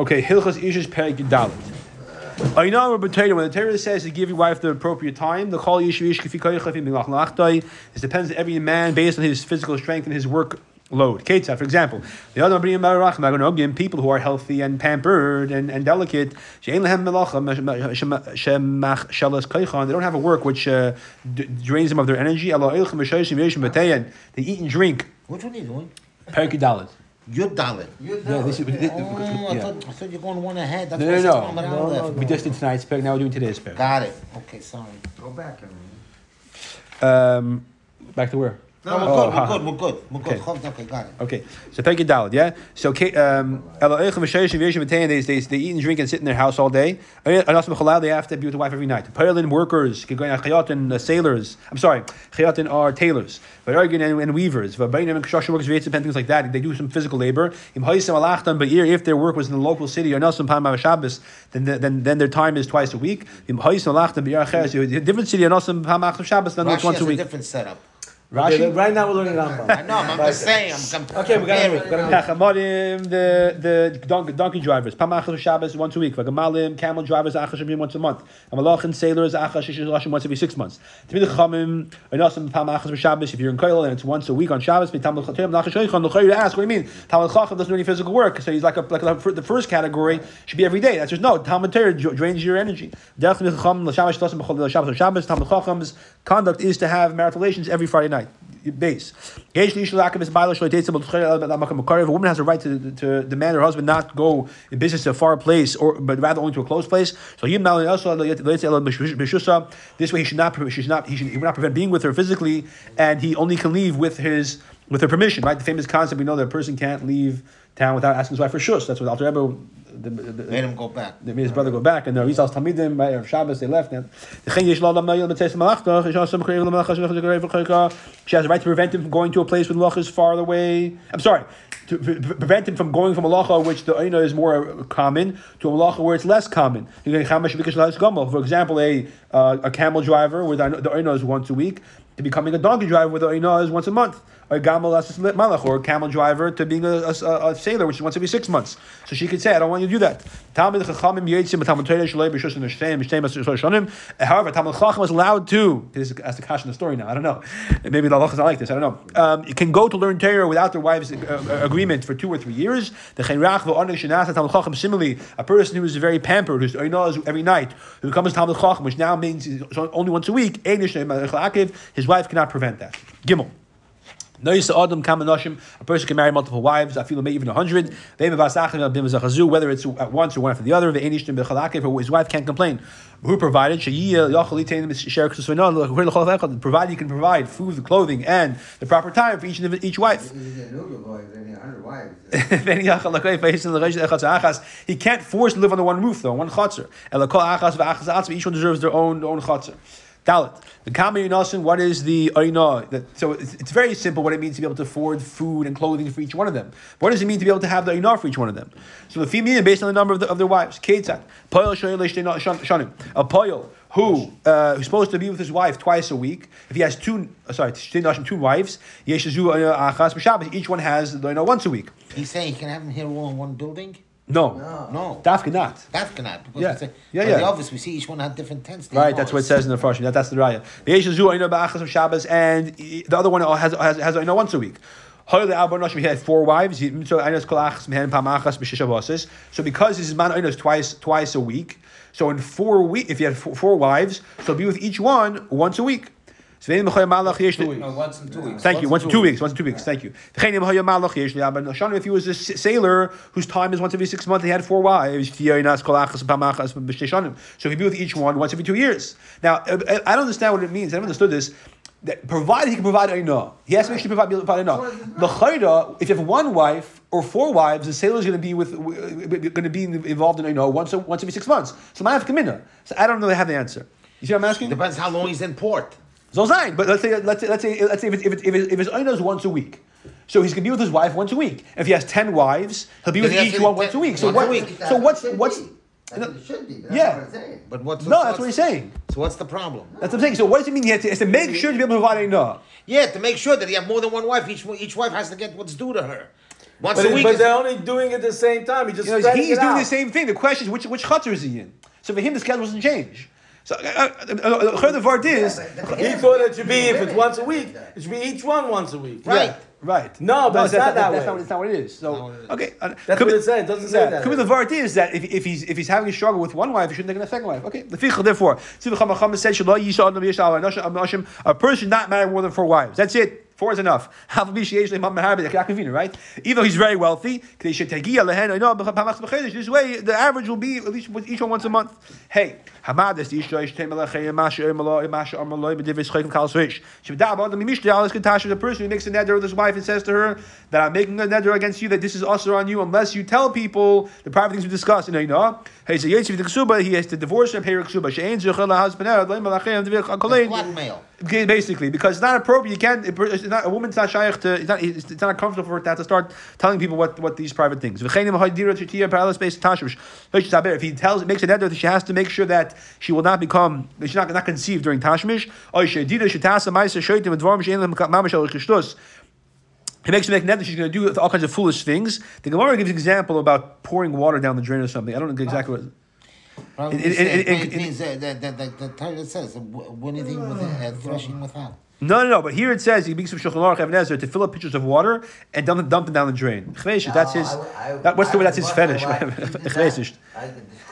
Okay, Hilchas Ishish Perik Dalit. I know when the Torah says to give your wife the appropriate time, the call Yishu Ish Kafi Koyach Kafi Milach Lachtai, it depends on every man based on his physical strength and his work load. Ketzah, for example, the other people who are healthy and pampered and, and delicate, they don't have a work which uh, d- drains them of their energy. They eat and drink. Which one are you doing? Perikudalit. Yud Dalit. Yeah, this is, this, Oh, I, yeah. thought, I thought you're going one ahead. That's No, why I no, said no. No, Aleph. We just did tonight's peg. Now we're doing today's peg. Got it. Okay, sorry. Go back. Um, back to where? No, we're Oh, good. ha. We're good. We're good. We're good. Okay. Okay, got it. Okay, so Peggy Dalad, yeah. So um, Elohim V'Sheish and V'Yeshim V'Tein, they, they they eat and drink and sit in their house all day. And also they have to be with the wife every night. Paralin workers, Chayatin uh, sailors. I'm sorry, Chayatin are tailors. And, and weavers. And construction workers, and things like that. They do some physical labor. Im Ha'isam Alachtan Ba'ir, if their work was in the local city or Nelson Pam Shabbos, then then then their time is twice a week. Im Ha'isam Alachtan Ba'ir Acheres, different city or Nelson Pam Shabbos, then once a week. different setup. Rashi. Okay, right now we're learning Rambam. I know. I'm just saying. I'm, I'm Okay, we gotta comparing. move. we gotta move. Yeah, the the donkey, donkey drivers. Pamachas Shabbos once a week. Vagamalim, camel drivers Achash Shabim once a month. Amalachin sailors Achash Shishashim once every six months. Timid Chamim Anasim Pamachas Shabbos. If you're in Koil and it's once a week on Shabbos, Tamil Chatim Nachash Shaychan. The Chayyid ask, what do you mean? Talmud Chacham doesn't do any physical work, so he's like a, like a, the first category should be every day. That's just no. Talmud Torah drains your energy. Derech Chacham L'Shabbos Shlosim B'Chol Shabbos Shabbos. Talmud conduct is to have marital relations every Friday night. Base. If uh, a woman has a right to, to demand her husband not go in business to a far place, or but rather only to a close place, so he this way he should not he should not he should, he not prevent being with her physically, and he only can leave with his with her permission. Right, the famous concept we know that a person can't leave town without asking his wife for shush. That's what Alter Rebbe. The, the, the, Made him go back. they made his brother go back, and the Rizal's Talmidim, right, of Shabbos, they left. And she has a right to prevent him from going to a place where the Malach is far away. I'm sorry, to pre- pre- prevent him from going from a Malacha, which the Oina is more common, to a Malacha where it's less common. For example, a, uh, a camel driver, where the the Oina is once a week, to becoming a donkey driver, where the Oina is once a month. A gamal malach, or a camel driver to being a, a, a sailor, which is once every six months. So she could say, I don't want you to do that. However, Talmud Chacham was allowed to. This is as the kash in the story now. I don't know. Maybe the halachas are like this. I don't know. Um, you can go to learn Torah without their wife's uh, agreement for two or three years. The Chayrach V'Onig Talmud Chacham. Similarly, a person who is very pampered, who's every night, who comes to Talmud Chacham, which now means only once a week. His wife cannot prevent that. Gimel. Noisa Adam Kamanoshim, a person can marry multiple wives, I feel maybe even a hundred. Whether it's at once or one after the other, bechalakim. his wife can't complain. Who provided? Provided you can provide food, clothing, and the proper time for each each wife. he can't force to live under one roof though, one chutzner. Each one deserves their own own chutzner. Dalit. The Kama Yunasin, what is the? That- So it's, it's very simple what it means to be able to afford food and clothing for each one of them. What does it mean to be able to have the Oina for each one of them? So the female, based on the number of, the, of their wives. Ketzak. Poyel Shanim. A Poyel who uh, who's supposed to be with his wife twice a week. If he has two, uh, sorry, two wives, B'Shabbos, each one has the Oina once a week. He's saying he can have them here all in one building? No. No. Dafka not. That cannot. Because Yeah. it's a, Yeah, yeah. the office, we see each one had different tents. Right, know that's what it says in the Farshim. That, that's the raya. The Yeshazu Oina Ba'achas of Shabbos, and the other one has has, has Oina once a week. Hoyle Abba Noshim, he had four wives. He- So Einas Kolachas Mehen Pamachas B'Shishavosas. So because his man Einas twice twice a week, so in four week, if he had four, four wives, so be with each one once a week. So then Mechoy Malach Yesh- No, once in two weeks. Thank you. Once in two weeks. Once in two weeks. Thank you. If he was a sailor whose time is once every six months, he had four wives. So he'd be with each one once every two years. Now, I I don't understand what it means. I never understood this. That provided he can provide Aina, he has to make sure to provide, provide Aina. The Chayda, if you have one wife or four wives, the sailor is going to be with going to be involved in Aina once once every six months. So I have Kamina. So I don't really have the answer. You see what I'm asking? Depends how long he's in port. So nine, but let's say let's say let's say let's say if it's, if it's, if, it's, if his oina is once a week, so he's gonna be with his wife once a week. If he has ten wives, he'll be with Then he has each to one be once a week. So what? week. So what's what's? That's what it should be. That's Yeah. what I'm saying. But what's No, that's what he's saying. So what's the problem? That's what I'm saying. So what does it mean? He has to, to make sure to be able to provide oina. Yeah, to make sure that you have more than one wife, each each wife has to get what's due to her. Once But, a week. but is- they're only doing it at the same time. He just You know, he's it doing out. the same thing. The question is which which chutzner is he in? So for him, the schedule doesn't change. So uh, uh, uh, uh, the vart is He thought it should be if it's once a week, it should be each one once a week. Right. Yeah, right. No, but it's not that that's way. Not, that's not what it is. So Not what it is. okay, uh, That's could what be- it said. It doesn't say yeah, that. Could be the vart is that if, if he's if he's having a struggle with one wife, he shouldn't take a second wife. Okay, the fiqh therefore, Tzivah Chama Chama said, "Shelo yisha adam yisha ala nashim. A person should not marry more than four wives. That's it. Four is enough. Half Right? Even though he's very wealthy, they should take This way, the average will be at least with each one once a month. Hey, Hamad is the Isha Ishtem Melachei Masha Ermaloi Masha Armaloi B'Divis Chayim Kal Svish. Shemda Abad Mimishta Alis Katash the person who makes a neder with his wife and says to her that I'm making a neder against you that this is also on you unless you tell people the private things we discussed. You know, you know. Hey, the Ksuba he has to divorce her her Ksuba. She'ain Zuchel husband blackmail. Basically, because it's not appropriate. You can't. It's not, a woman's not shaykh to. It's not. It's, it's not comfortable for her to have to start telling people what, what these private things. If he tells, makes an that she has to make sure that she will not become. She's not not conceived during tashmish. He makes her make net that she's going to do all kinds of foolish things. The Gemara gives an example about pouring water down the drain or something. I don't know exactly what. Probably It- it- it- it means that the, the, Torah says anything with uh, threshing without. No, no, no. But here it says he makes some shulchan aruch Even HaEzer to fill up pitchers of water and dump, dump them down the drain. Chveishish, that's his. that, what's the way? That's his fetish. Chveishish.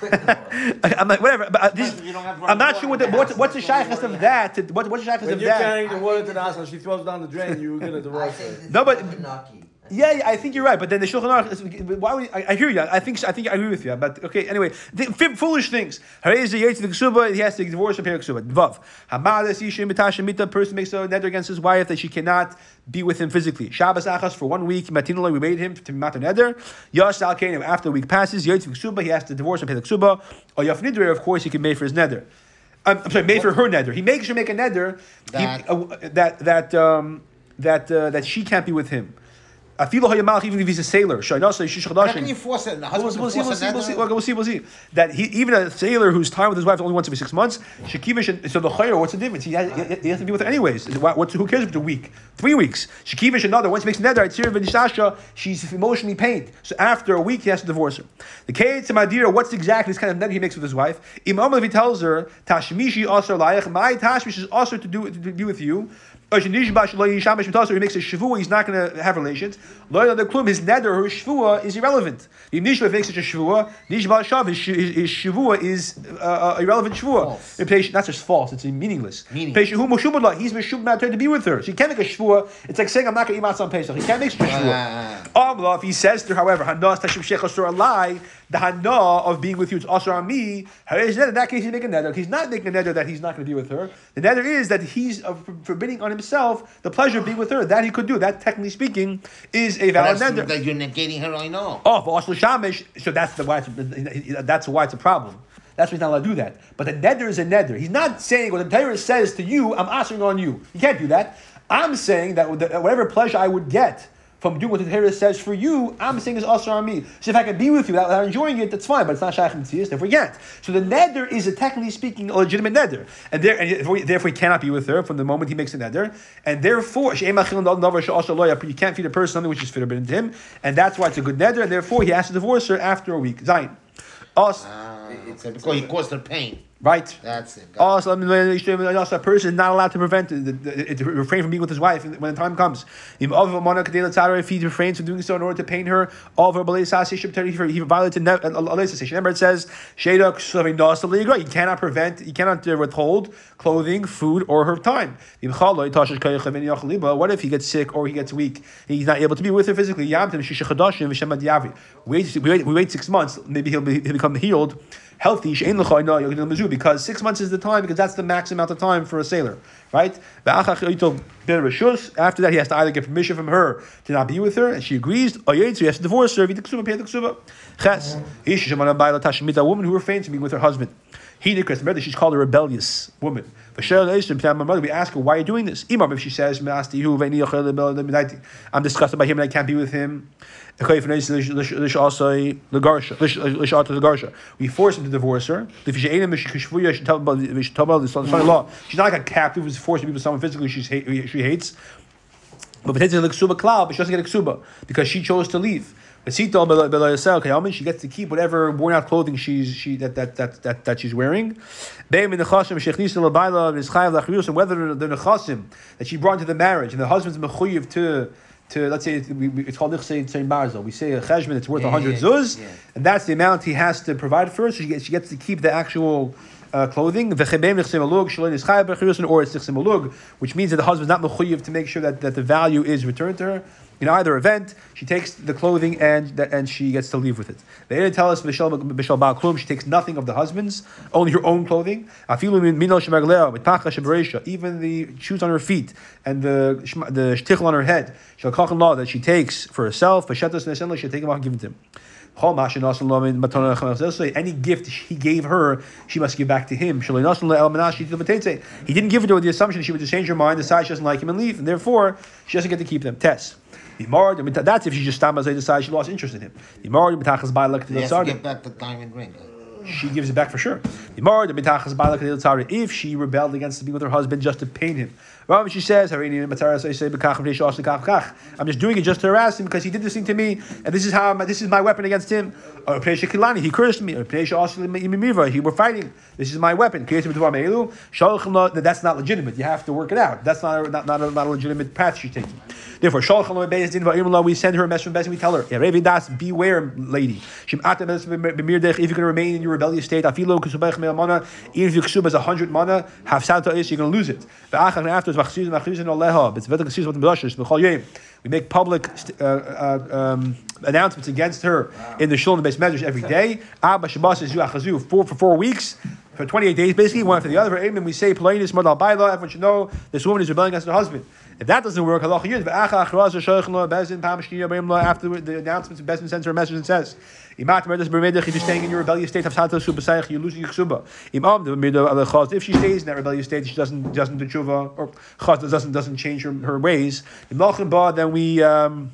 I'm like whatever. But uh, this, don't I'm not sure what the, water. what's, what's the shaykhness of that. to- What, what's the shaykhness When of you're carrying the water to the house and she throws down the drain, you were gonna divorce her. No, but- Yeah, yeah, I think you're right. But then the shulchan aruch. Why? Would, I, I hear you. I think I think I agree with you. But okay, anyway, the, foolish things. Harei is the yetz. He has to divorce her ksuba. Vav. Hamadas yishim mitasha mita. Person makes a neder against his wife that she cannot be with him physically. Shabbos achas for one week. Matinullah we made him to be matar neder. Al. After a week passes, the ksuba. He has to divorce the ksuba. Or yaf nidre. Of course, he can make for his neder. I'm, I'm sorry, made for her neder. He makes her make a neder That- he, uh, that that um, that uh, that she can't be with him. Hayamalach, even if he's a sailor. How can you force it? The We'll, husband we'll can see, we'll see, we'll see, we'll see, we'll see. That he, even a sailor whose time with his wife only once every six months, Shekiva should, so the chayr, what's the difference? He has, he- has to be with her anyways. Is it- what- What's, who cares if it's a week? Three weeks. Shekiva should another. Once he makes here, she's emotionally pained. So after a week, he has to divorce her. The Kate Madira, what's exactly this kind of neder he makes with his wife? Imam, if he tells her, Tashmishi asr layach, my tashmish is also to do to be with you. Or she nishba shelo yishamish mitasar, He makes a. He's not going to have relations. Lo the klum. His neder, her shvua is irrelevant. If nishba makes such a shvua, nishba shav. His, sh- his, his shvua is uh, uh, irrelevant shvua. Patient- That's just false. It's meaningless. Patient who mushubadla. He's to be with her. So can't make a shvua. It's like saying I'm not going to eat matzah on Pesach. He can't make such a Ah. shvua. Amla, if he says to her, however, hanas tashim shechasur a lie, the hana of being with you is also on me. In that case, he's making a neder. He's not making a neder that he's not going to be with her. The neder is that he's uh, forbidding on himself the pleasure of being with her. That he could do. That, technically speaking, is a valid That's, neder. that you're negating her, I know. Oh, for Ashla Shamish, so that's the why. It's, that's why it's a problem. That's why he's not allowed to do that. But the neder is a neder. He's not saying what the Torah says to you. I'm answering on you. You can't do that. I'm saying that whatever pleasure I would get from doing what the Torah says for you, I'm saying is also on me. So if I can be with you without, without enjoying it, that's fine. But it's not shaykh mitzvahs, therefore you. So the neder is a technically speaking a legitimate neder, and, there, and therefore, he cannot be with her from the moment he makes a neder, and therefore you can't feed a person something which is forbidden to him, and that's why it's a good neder, and therefore he has to divorce her after a week. Zayin. Us, Ah, because he caused her pain. Right? That's it. Also, I mean, also, a person is not allowed to prevent the, the, to refrain from being with his wife when the time comes. If he refrains from doing so in order to pain her, all of her he violates a Remember, it says, You cannot prevent, you cannot uh, withhold clothing, food, or her time. What if he gets sick or he gets weak? He's not able to be with her physically. We wait, we wait, we wait six months, maybe he'll, be, he'll become healed healthy, because six months is the time, because that's the max amount of time for a sailor, right? After that, he has to either get permission from her to not be with her, and she agrees, oh, or he has to divorce her, pay the ksuba. A woman who refrains from being with her husband. He remember she's called a rebellious woman. We ask her, why are you doing this? Imam, if she says, I'm disgusted by him and I can't be with him. We force him to divorce her. She's not like a captive who's forced to be with someone physically she hates. But she doesn't get a ksuba because she chose to leave. She gets to keep whatever worn out clothing she's she that that that that, that she's wearing. And whether the nechasim that she brought into the marriage and the husband's mechuyev to to let's say it's, we, we- it's called nichsei tzei marzel. We say a cheshbon it's worth Yeah, a hundred yeah, zuz, yeah. and that's the amount he has to provide for her. So she gets she gets to keep the actual. Uh, clothing, V'chebeim nichsei malug, shaloi nischayav b'chiyusin, or it's which means that the husband's not mechuyev to make sure that, that the value is returned to her. In either event, she takes the clothing and and she gets to leave with it. They didn't tell us Bishal Baal She takes nothing of the husband's, only her own clothing. Even the shoes on her feet and the the shtichel on her head. Shall that she takes for herself. Vashetas nesenla she'll take them off and give it to him. Any gift he gave her, she must give back to him. He didn't give it to her with the assumption she would just change her mind, decide she doesn't like him, and leave, and therefore she doesn't get to keep them. Test. That's if she just stammas decides she lost interest in him. The Mitachas Bailak to the has to Tzara. get back the diamond ring. She gives it back for sure. The Mitachas Bailak to the Tzara. If she rebelled against being with her husband just to pain him. She says, "Harini Matara say say bekach v'nei shas lekach kach." I'm just doing it just to harass him because he did this thing to me, and this is how I'm, this is my weapon against him. Or he cursed me. Or he were fighting. This is my weapon. Kreatim B'Tvar Me'elu. Shalchem lo- That's not legitimate. You have to work it out. That's not a, not, not, a, not a legitimate path she's taking. Therefore, Shalchem lo Beis Din Va'im we send her a message from Beis, and we tell her, "Yerevi das, beware, lady. Shim ata Beis B'mir if you're going to remain in your rebellious state, afilo kusubech me'al mana, even if you ksub as a hundred mana, have santa is, you're going to lose it. V'achar and afterwards, v'chsizim v'chsizim oleha, b'tzvetak chsizim v'tim b'lashish, b'chol yom. We make public uh, uh, um, announcements against her in the shul and the base measures every day. Abba Shabbos is Yuachazu, four for four weeks. For 28 days, basically, one after the other. Amen. We say, Pelanis, Madal Baila, everyone should know this woman is rebelling against her husband. If that doesn't work, after the announcements, Bezin sends her a message and says, if you're staying in your rebellious state, you're losing your the al if she stays in that rebellious state, she doesn't, doesn't do tshuva, or doesn't, doesn't change her, her ways, Imlachin ba, then we, um,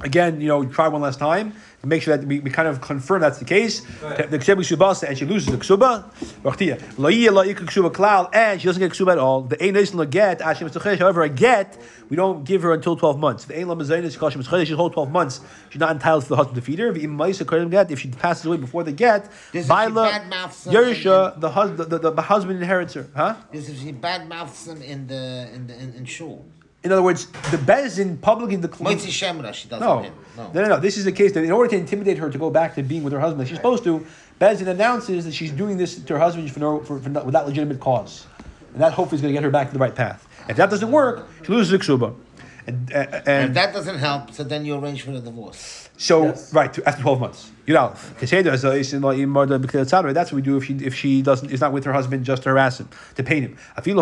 again, you know, try one last time to make sure that we, we kind of confirm that's the case. The ksuba ksuba and she loses the ksuba. Rachtia. La'iyah la'ik ksuba klal and she doesn't get ksuba at all. The ein nisan get. However, a get we don't give her until twelve months. The ein la mezainis kashim mitzuchesh. She's whole twelve months. She's not entitled for the husband to feed her. V'im ma'isa karim get if she passes away before the get. This is she Baila Yerisha the husband the, the, the husband inherits her. Huh? This is he bad mouths him in the in the in, in shul. In other words, the bezin publicly Shemra, she doesn't No. him. no, No. no. This is the case that in order to intimidate her to go back to being with her husband, like she's supposed to, Bezin announces that she's doing this to her husband for no, for, for without legitimate cause, and that hopefully is going to get her back to the right path. If that doesn't work, she loses the ksuba, and, uh, And and if that doesn't help, so then you arrange for the divorce. so Yes. right to, after twelve months. You know, that's what we do if she if she doesn't is not with her husband just to harass him to pain him. Even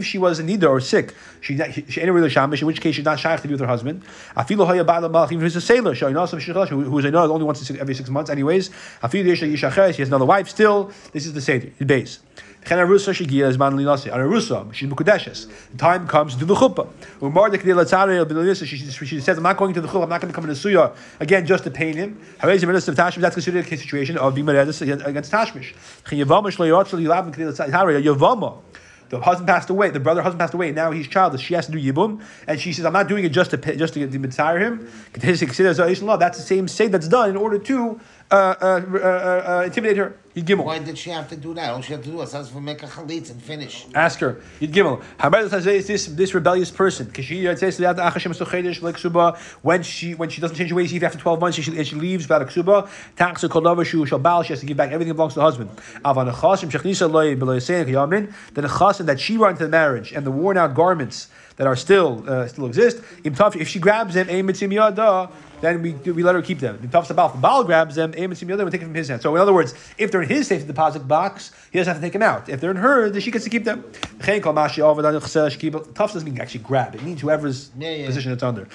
if she was in nida or sick, she not- she ain't really shamish. In which case she's not shaykh to be with her husband. Even if he's a sailor, who who is a only once every six months, anyways. She has another wife. Still, this is the seder. The base. Chen Arusa Shagia is man linasi. An Arusa, she's Mukadeshes. The time comes to do the chuppah. Umar de Kedila Tzara el Benelisa, she, she says, I'm not going to the chuppah, I'm not going to come in the suya again just to pain him. The minister of Tashmish, that's considered a situation of being Meredis against Tashmish. Chen Yavama Shlo Yotzal Yilav Kedila Tzara, Yavama. The husband passed away. The brother husband passed away. Now he's childless. She has to do yibum, and she says, "I'm not doing it just to just to to retire him." That's the same say that's done in order to Uh, uh, uh, intimidate her. Yid Gimel. Why did she have to do that? All she had to do was ask for make a chalitz and finish. Ask her. Yid Gimel. How about this this this rebellious person? Because she says that Achashem Sochedesh like when she when she doesn't change her ways even after twelve months she, and she leaves without a Ksuba. Taxa Kolava Shu Shabal. She has to give back everything that belongs to the husband. Avan Achasim Shechnisa Loy Beloy Sein Yamin. Then the Chasim that she brought into the marriage and the worn out garments that are still uh, still exist. If she grabs them, Ein Mitzim Yada. Then we we let her keep them. If Tafs Abal, if Baal grabs them, Ein Mitzim Yada, we take it from his hand. So in other words, if they're in his safe deposit box, he doesn't have to take them out. If they're in her, then she gets to keep them. Tafs doesn't mean actually grab. It means whoever's Yeah, yeah. position it's under.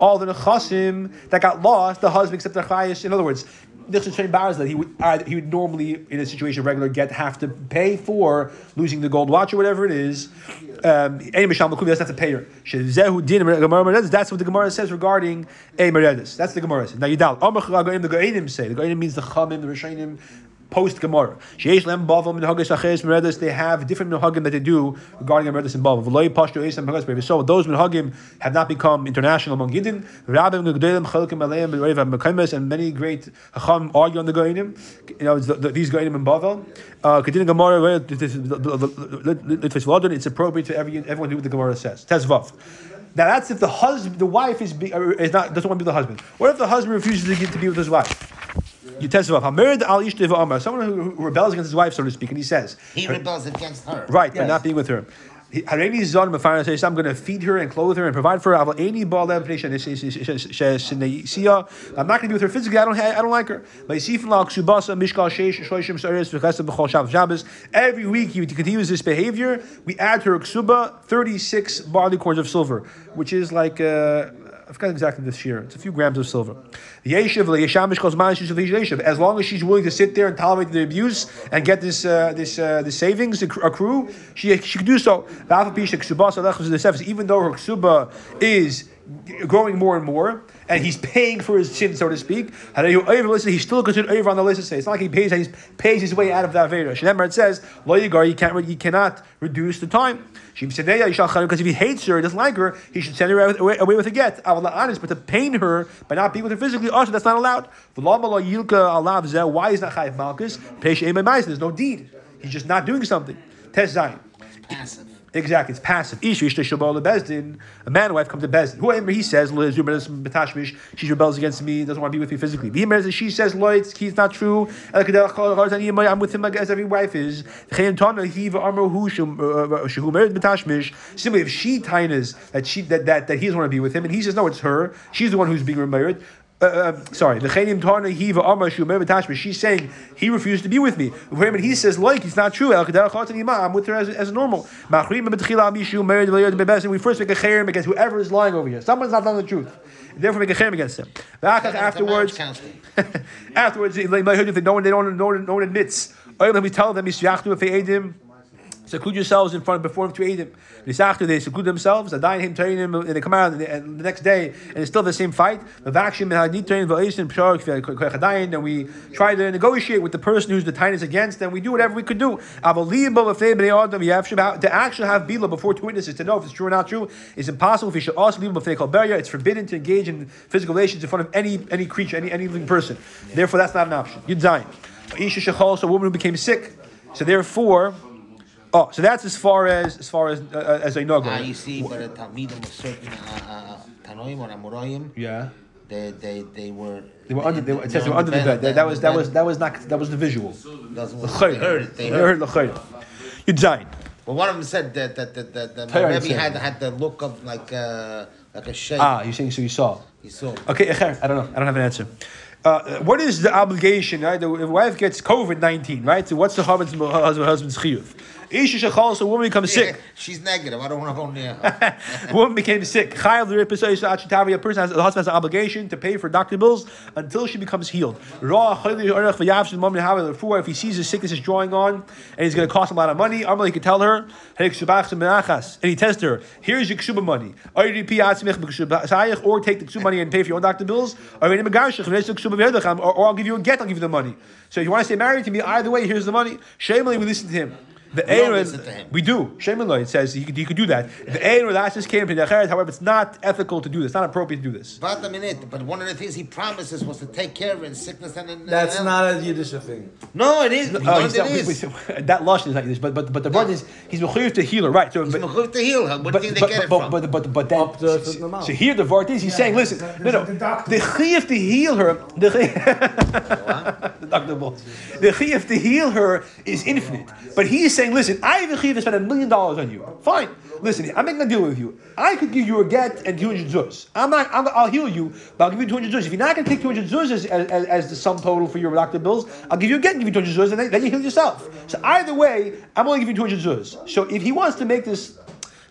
All the nechasim that got lost, the husband except the chayis. In other words, this is bars that he would either, he would normally in a situation regular get have to pay for losing the gold watch or whatever it is. Um, any mishal makumi doesn't have to pay her. Shezehu din Gemara Meredith. That's what the Gemara says regarding a Meredith. That's the Gemara. Now you Chagaim, The Goinim say the Goinim means the Chamim, the Rishonim. Post Gemara. Aches. They have different minhagim that they do regarding meredas and bavel. So those minhagim have not become international among Yidden. And many great hacham argue on the goyinim. You know, these goyinim in bavel. Uh, Continue Gemara. It's appropriate to every everyone what the Gemara says. Tezvav. Now that's if the husband, the wife is, be, uh, is not doesn't want to be the husband. What if the husband refuses to, get, to be with his wife? You testify. Hamered al ishte v'amar. Someone who, who rebels against his wife, so to speak, and he says, He rebels against her. right, by not being with her. Hareni zon mefana says, I'm going to feed her and clothe her and provide for her. Aval any ball I'm not going to be with her physically. I don't. I don't like her. Every week he continues this behavior. We add her ksuba 36 barley corns of silver, which is like. Uh, I forgot exactly this year. It's a few grams of silver. As long as she's willing to sit there and tolerate the abuse and get this uh, this uh, the savings accrue, she she can do so. Even though her ksuba is growing more and more, and he's paying for his sin, so to speak. He's still considered over on the list. It's not like he pays he pays his way out of that veda. Shemar it says lo you can't you cannot reduce the time. Because if he hates her, he doesn't like her, he should send her away, away with a get. Honest, but to pain her by not being with her physically, also that's not allowed. Why is not chayiv malchus? There's no deed. He's just not doing something. Test Zion. Exactly, it's passive. Isha ishta shabal bezdin. A man and wife come to bezdin. Whoever he says, she rebels against me, doesn't want to be with me physically. She says, "Lo, it's it's not true." I'm with him as every wife is. Uh, uh, uh, Simply, if she tines that she that that that he doesn't want to be with him, and he says, "No, it's her. She's the one who's being remarried." Uh, uh, sorry, the Chenim Tarna Hiva Amar Shumer Tashma. She's saying he refused to be with me. And he says, like, it's not true. I'm with her as, as normal. We first make a cherem against whoever is lying over here. Someone's not telling the truth. Therefore, make a cherem against him. Afterwards, afterwards, if no one, they don't, no one, no one admits. We tell them, if they seclude yourselves in front before him to aid him. After they seclude themselves, they die him, turn him, and they come out and the next day, and it's still the same fight. And we try to negotiate with the person who's the tightness against, and we do whatever we could do. To actually have bila before two witnesses to know if it's true or not true is impossible. If you should also leave it's forbidden to engage in physical relations in front of any any creature, any any living person. Therefore, that's not an option. You're dying. A woman who became sick. So therefore. Oh, so that's as far as as far as uh, as I know. Ah, you see, but a Talmidim, a certain uh, Tanoim or Amoraim, Yeah. they they they were They were under. They were, it they were under the bed. That, that was that was that was not that was the visual. They heard it. They heard. l'chayr. You giant. Well, one of them said that that that that, that Rebbe had had the look of like uh, like a sheikh. Ah, you're saying so you saw. He saw. Okay, I don't know. I don't have an answer. Uh, what is the obligation? Right, the wife gets COVID nineteen, right? So what's the husband's husband, husband's chiyuv? Isha shechal, so a woman becomes sick. She's negative. I don't want to go near her. woman became sick. Chayav achitavi. A person has the husband has an obligation to pay for doctor bills until she becomes healed. Ra chayli orach v'yav shel mom nehavel l'fua. If he sees his sickness is drawing on and he's going to cost him a lot of money, Amal he could tell her, "Hey ksubach menachas," and he tells her, "Here's your ksuba money. Ayri pi atzmich b'ksubach or take the ksuba money and pay for your own doctor bills, or I'll give you a get. I'll give you the money. So if you want to stay married to me, either way, here's the money. Shamefully, we listen to him." The We don't Aaron, listen to him. we do. Shemon Lo, it says he could, he could do that. The Aaron last came to the Acheret, however, it's not ethical to do this. It's not appropriate to do this. But a minute. But one of the things he promises was to take care of in sickness and in. That's uh, not a Yiddish thing. No, it is. Oh, Oh, he's it not, is. wait, wait, that lush is like this, but but but the word is he's mechuyev to heal her, right? So, He's but, mechuyev to heal her. What but, do you think but, they get it from? but, but, but, then, Up so, certain amount. so here the word is he's saying, listen, no, no, there's a deductible. the chiyuv to heal her, the deductible, the chiyuv to heal her is infinite, but he's saying, listen, I have a chiyuv to spend a million dollars on you. Fine, listen, I'm making a deal with you. I could give you a get and 200 zuz. I'm not, I'm, I'll heal you, but I'll give you 200 zuz. If you're not going to take 200 zuz as, as, as the sum total for your doctor bills, I'll give you a get and give you 200 zuz, and then, then you heal yourself. So either way, I'm only giving you 200 zuz. So if he wants to make this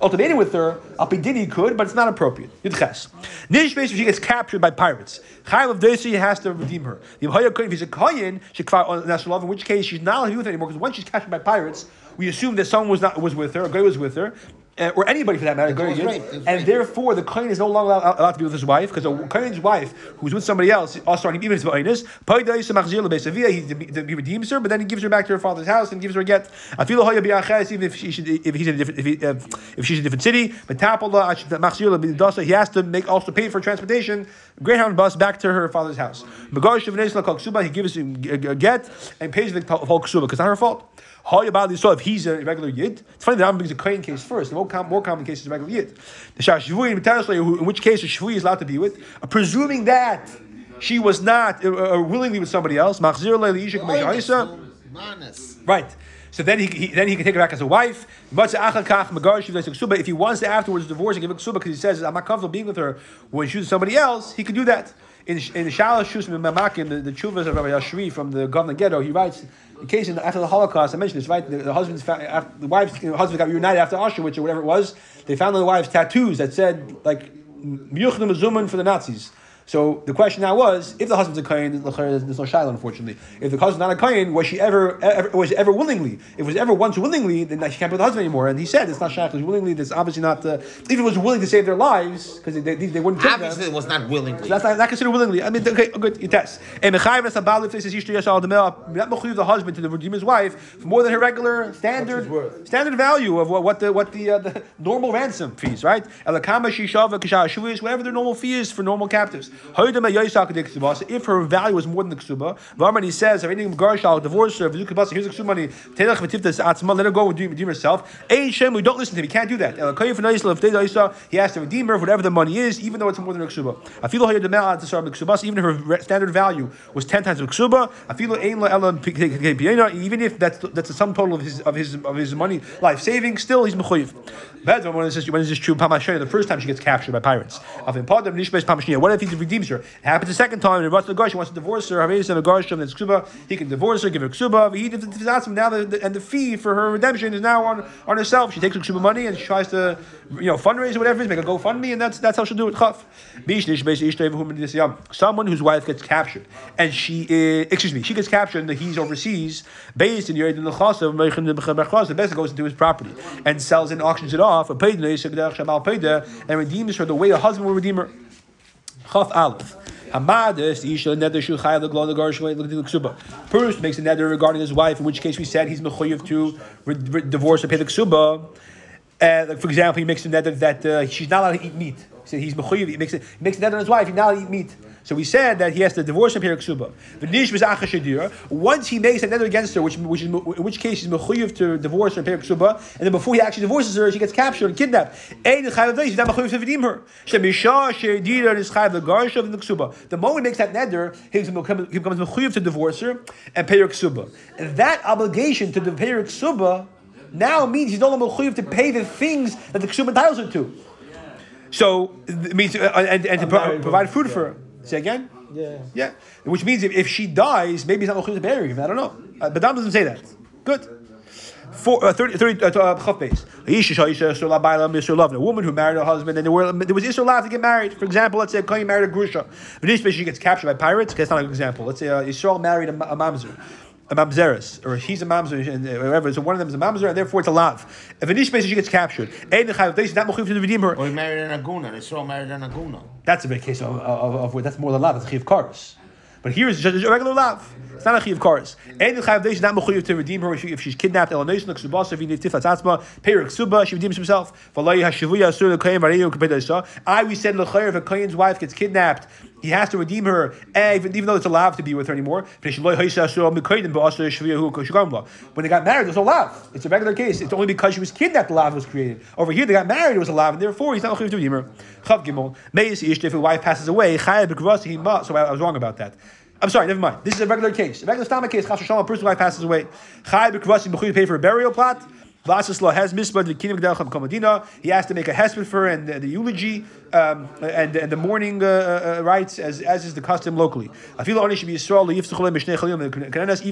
ultimatum with her, Al Pidin he could, but it's not appropriate. Yudches. Nish if she gets captured by pirates. Chayil of Desi has to redeem her. If he's a Kayin, she oh, love, in which case she's not with her anymore, because once she's captured by pirates, we assume that someone was not was with her, a guy was with her. Uh, or anybody for that matter, It was Goy rape, Yid, and rape. therefore the kohen is no longer allowed, allowed to be with his wife because a kohen's wife who's with somebody else, also even his va'inus, he he redeems her, but then he gives her back to her father's house and gives her a get. I feel even if she should, if he's in a different if, he, if, if she's in a different city, but he has to make also pay for transportation, Greyhound bus back to her father's house. He gives him a get and pays the whole ksuba because it's not her fault. How about it so if he's a regular yid, it's funny that I'm brings a kohen case first. The more, com- more common case is a regular yid. The shah shvui in which case a shvui is allowed to be with, uh, presuming that she was not uh, uh, willingly with somebody else. Machzir le liisha k'mei sha'isa. Manas. Right. So then he, he then he can take her back as a wife. But if he wants to afterwards divorce and give a ksuba because he says I'm not comfortable being with her when she's somebody else, he can do that. In in Shalosh Shus Mamakim, the, the chuvas of Rabbi Oshry from the Kovno ghetto, he writes. In case in, after the Holocaust, I mentioned this, right? The, the husbands, after, the wives, you know, husbands got reunited after Auschwitz or whatever it was. They found on the wives tattoos that said like "Miyuchna Mazuman" for the Nazis. So the question now was, if the husband's a kohen, there's no shiloh, unfortunately. If the husband's not a kohen, was she ever, ever was ever willingly? If it was ever once willingly, then she can't be the husband anymore. And he said it's not shaykh, it's willingly. That's obviously not. Uh, if it was willing to save their lives, because they, they, they wouldn't kill them. Obviously, it was not willingly. So that's not, not considered willingly. I mean, okay, good, you test. And Mechayiv as a Baal if this is Yishtu Yashal Demel, not Mechayiv the husband to the redeemer's wife for more than her regular standard standard value of what, what the what the, uh, the normal ransom fees, right? Elakama Shishava Kisha Shuvis, whatever their normal fee is for normal captives. So if her value is more than the Ksuba, Varman he says, if anything Garshal, divorce her, here's the Ksuba let her go redeem, redeem herself. Ein Shem, we don't listen to him, he can't do that. He has to redeem her, whatever the money is, even though it's more than the Ksuba, even if her standard value was 10 times the Ksuba, even if that's that's the sum total of his of his of his money life savings, still he's mechuyev. Bad when is this true? The first time she gets captured by pirates. What if he redeems her? It happens the second time, and the wants to divorce her. Haveis and Gosh and Ksuba, he can divorce her, give her Ksuba. He does now the, and the fee for her redemption is now on, on herself. She takes her Ksuba money and she tries to you know fundraise or whatever it is, make a GoFundMe, and that's that's how she'll do it. Chaf. Someone whose wife gets captured and she is, excuse me, she gets captured and he's overseas, based in Yerid the the best goes into his property and sells and auctions it off, and redeems her the way a husband will redeem her. Chaf Aleph. Hamadis, Isha, Neder Shu Chayel, the Glon, the the. First makes a neder regarding his wife, in which case we said he's mechoyev to re- re- divorce or pay the Ksuba. Uh, for example, he makes a neder that uh, she's not allowed to eat meat. He said he's mechoyev. He makes a, he makes a neder on his wife. He's not allowed to eat meat. So we said that he has to divorce and pay her ksuba. V'nish was achashadira. Once he makes a neder against her, which, which is, in which case he's mechuyev to divorce her and pay ksuba, and then before he actually divorces her, she gets captured and kidnapped. Ein chayav he's not mechuyev to redeem her. Shemisha she'edira is chayav the garshav and the ksuba. The moment he makes that neder, he becomes he becomes mechuyev to divorce her and pay her ksuba. And that obligation to pay her ksuba now means he's no longer mechuyev to pay the things that the ksuba entitles her to. So it means uh, and, and to pro- provide food for her. Say again. Yeah. Yeah, which means if, if she dies, maybe it's not mechuyev to bury her. I don't know. Uh, but Dam doesn't say that. Good. Four, uh, 30, 30, uh, uh, base. A woman who married her husband, and there, were, there was Israel allowed to get married. For example, let's say a kohen married a grusha. V'nish she gets captured by pirates. Okay, that's not a good example. Let's say uh, Israel married a, a mamzer. A mamzeres, or he's a mamzer, and uh, whatever. So one of them is a mamzer, and therefore it's a lav. If V'nish she gets captured, Ein not mechuyev to redeem her. Or he married an aguna. Israel married an aguna. That's a big case of, of, of, of that's more than lav. That's a chiv karis. But here is just a regular lav. It's not a chiv karis. And the chayav is not mechuyev to redeem her if, she, if she's kidnapped. El neish l'ksubasa v'ni tifat atzma pay her ksuba. She redeems herself. V'lai hashivuya asur v'areyu k'pedaysa. I we said l'chayer if a kohen's wife gets kidnapped. He has to redeem her, eh, even, even though it's allowed to be with her anymore. When they got married, there's no lav. It's a regular case. It's only because she was kidnapped the lav was created. Over here, they got married, it was a lav, and therefore he's not to redeem her. Chav Gimel. Meis if a wife passes away, Hima. So I was wrong about that. I'm sorry, never mind. This is a regular case. A regular stomach case, Chas a person's wife passes away. Chayav B'Kvasi B'Chuy to pay for a burial plot. Vasisla has misbah the kingdom of Kamadina. He has to make a hesped for and the, the eulogy um, and, and the mourning uh, uh, rites as, as is the custom locally. Even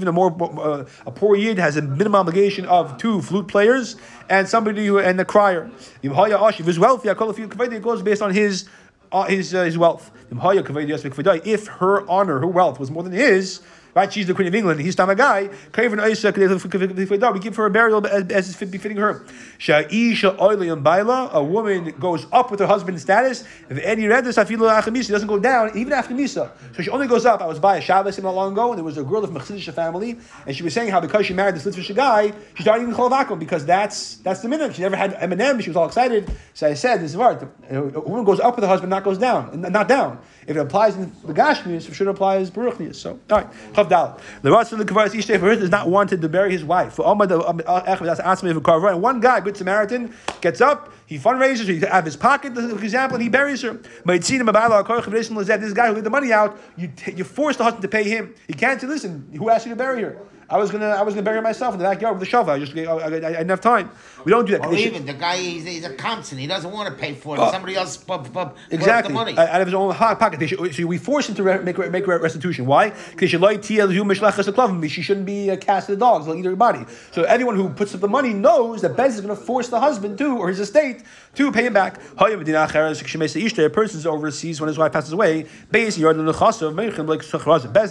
a more uh, a poor yid has a minimum obligation of two flute players and somebody who and the crier. If he's wealthy, it goes based on his uh, his uh, his wealth. If her honor, her wealth was more than his, Right, she's the queen of England. He's not a guy. We give her a burial as, as is fit- befitting her. A woman goes up with her husband's status. If any redus afilu achamisa, she doesn't go down even after misa. So she only goes up. I was by a Shabbos not long ago, and there was a girl of Mechzidisha family, and she was saying how because she married this Litvish guy, she started eating cholavakum because that's that's the minute. She never had M&M. She was all excited. So I said, this is right. A woman goes up with her husband, not goes down, not down. If it applies in the Gashmius, it should apply as Baruchnius. So, all right. Chavdal. The Ratzon the Kavaras Ishtei for does not wanted to bury his wife. For Omar the uh, uh, Echad that's Asmei for Karva. And one guy, good Samaritan, gets up, he fundraises, he out of his pocket, for example, and he buries her. But it's seen him about this guy who laid the money out, you, t- you force the husband to pay him. He can't say, listen, who asked you to bury her? I was gonna, I was gonna bury myself in the backyard with a shovel. I just, I, I, I didn't have time. We don't do that. Or They should- even the guy, he's, he's a Compton. He doesn't want to pay for it. Oh. Somebody else put, put Exactly, up the money. Uh, out of his own hot pocket. They should, so we force him to re- make make restitution. Why? Because she shouldn't be uh, cast to the dogs; they'll eat her body. So everyone who puts up the money knows that Bez is going to force the husband to, or his estate, to pay him back. A person's overseas when his wife passes away. Bez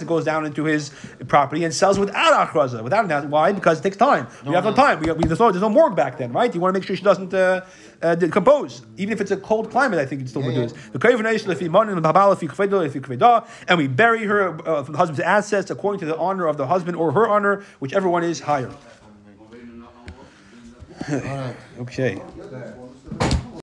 goes down into his property and sells without achraza, without an Why? Because it takes time. We have no time. We, we, there's, no, there's no morgue back then, right? You want to make sure she doesn't uh, uh, decompose, even if it's a cold climate. I think it's still Yeah, produce. The Kohen Eish lefi the Babal lefi kvedo, and we bury her uh, from the husband's assets according to the honor of the husband or her honor, whichever one is higher. All right. Okay.